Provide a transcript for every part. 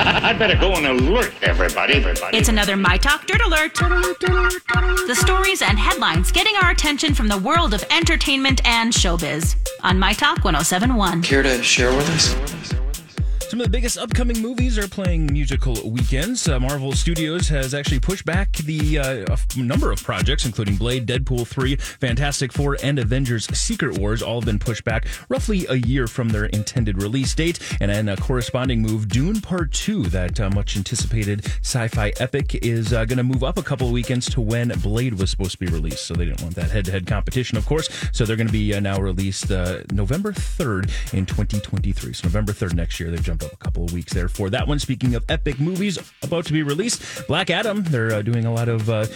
I better go and alert everybody. Everybody. It's another My Talk Dirt Alert. The stories and headlines getting our attention from the world of entertainment and showbiz on My Talk 1071. Care to share with us? Some of the biggest upcoming movies are playing musical weekends. Uh, Marvel Studios has actually pushed back the uh, number of projects, including Blade, Deadpool 3, Fantastic Four, and Avengers Secret Wars. All have been pushed back roughly a year from their intended release date. And in a corresponding move, Dune Part 2, that uh, much anticipated sci fi epic, is uh, going to move up a couple of weekends to when Blade was supposed to be released. So they didn't want that head to head competition, of course. So they're going to be uh, now released uh, November 3rd in 2023. So November 3rd next year. They've jumped up a couple of weeks there for that one. Speaking of epic movies about to be released, Black Adam, they're uh, doing a lot of uh,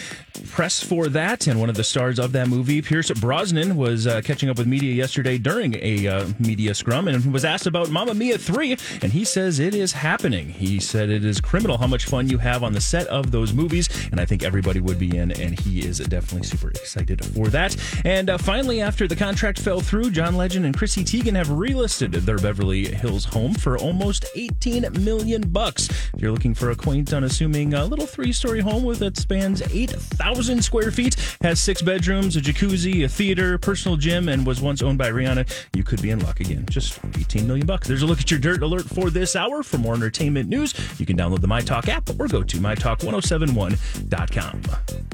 press for that. And one of the stars of that movie, Pierce Brosnan, was uh, catching up with media yesterday during a uh, media scrum and was asked about Mamma Mia 3. And he says it is happening. He said it is criminal how much fun you have on the set of those movies. And I think everybody would be in. And he is definitely super excited for that. And uh, finally, after the contract fell through, John Legend and Chrissy Teigen have relisted their Beverly Hills home for almost 18 million bucks. If you're looking for a quaint, unassuming uh, little three-story home with that spans 8,000 square feet, has six bedrooms, a jacuzzi, a theater, personal gym, and was once owned by Rihanna, you could be in luck again. Just 18 million bucks. There's a look at your dirt alert for this hour. For more entertainment news, you can download the MyTalk app or go to mytalk1071.com.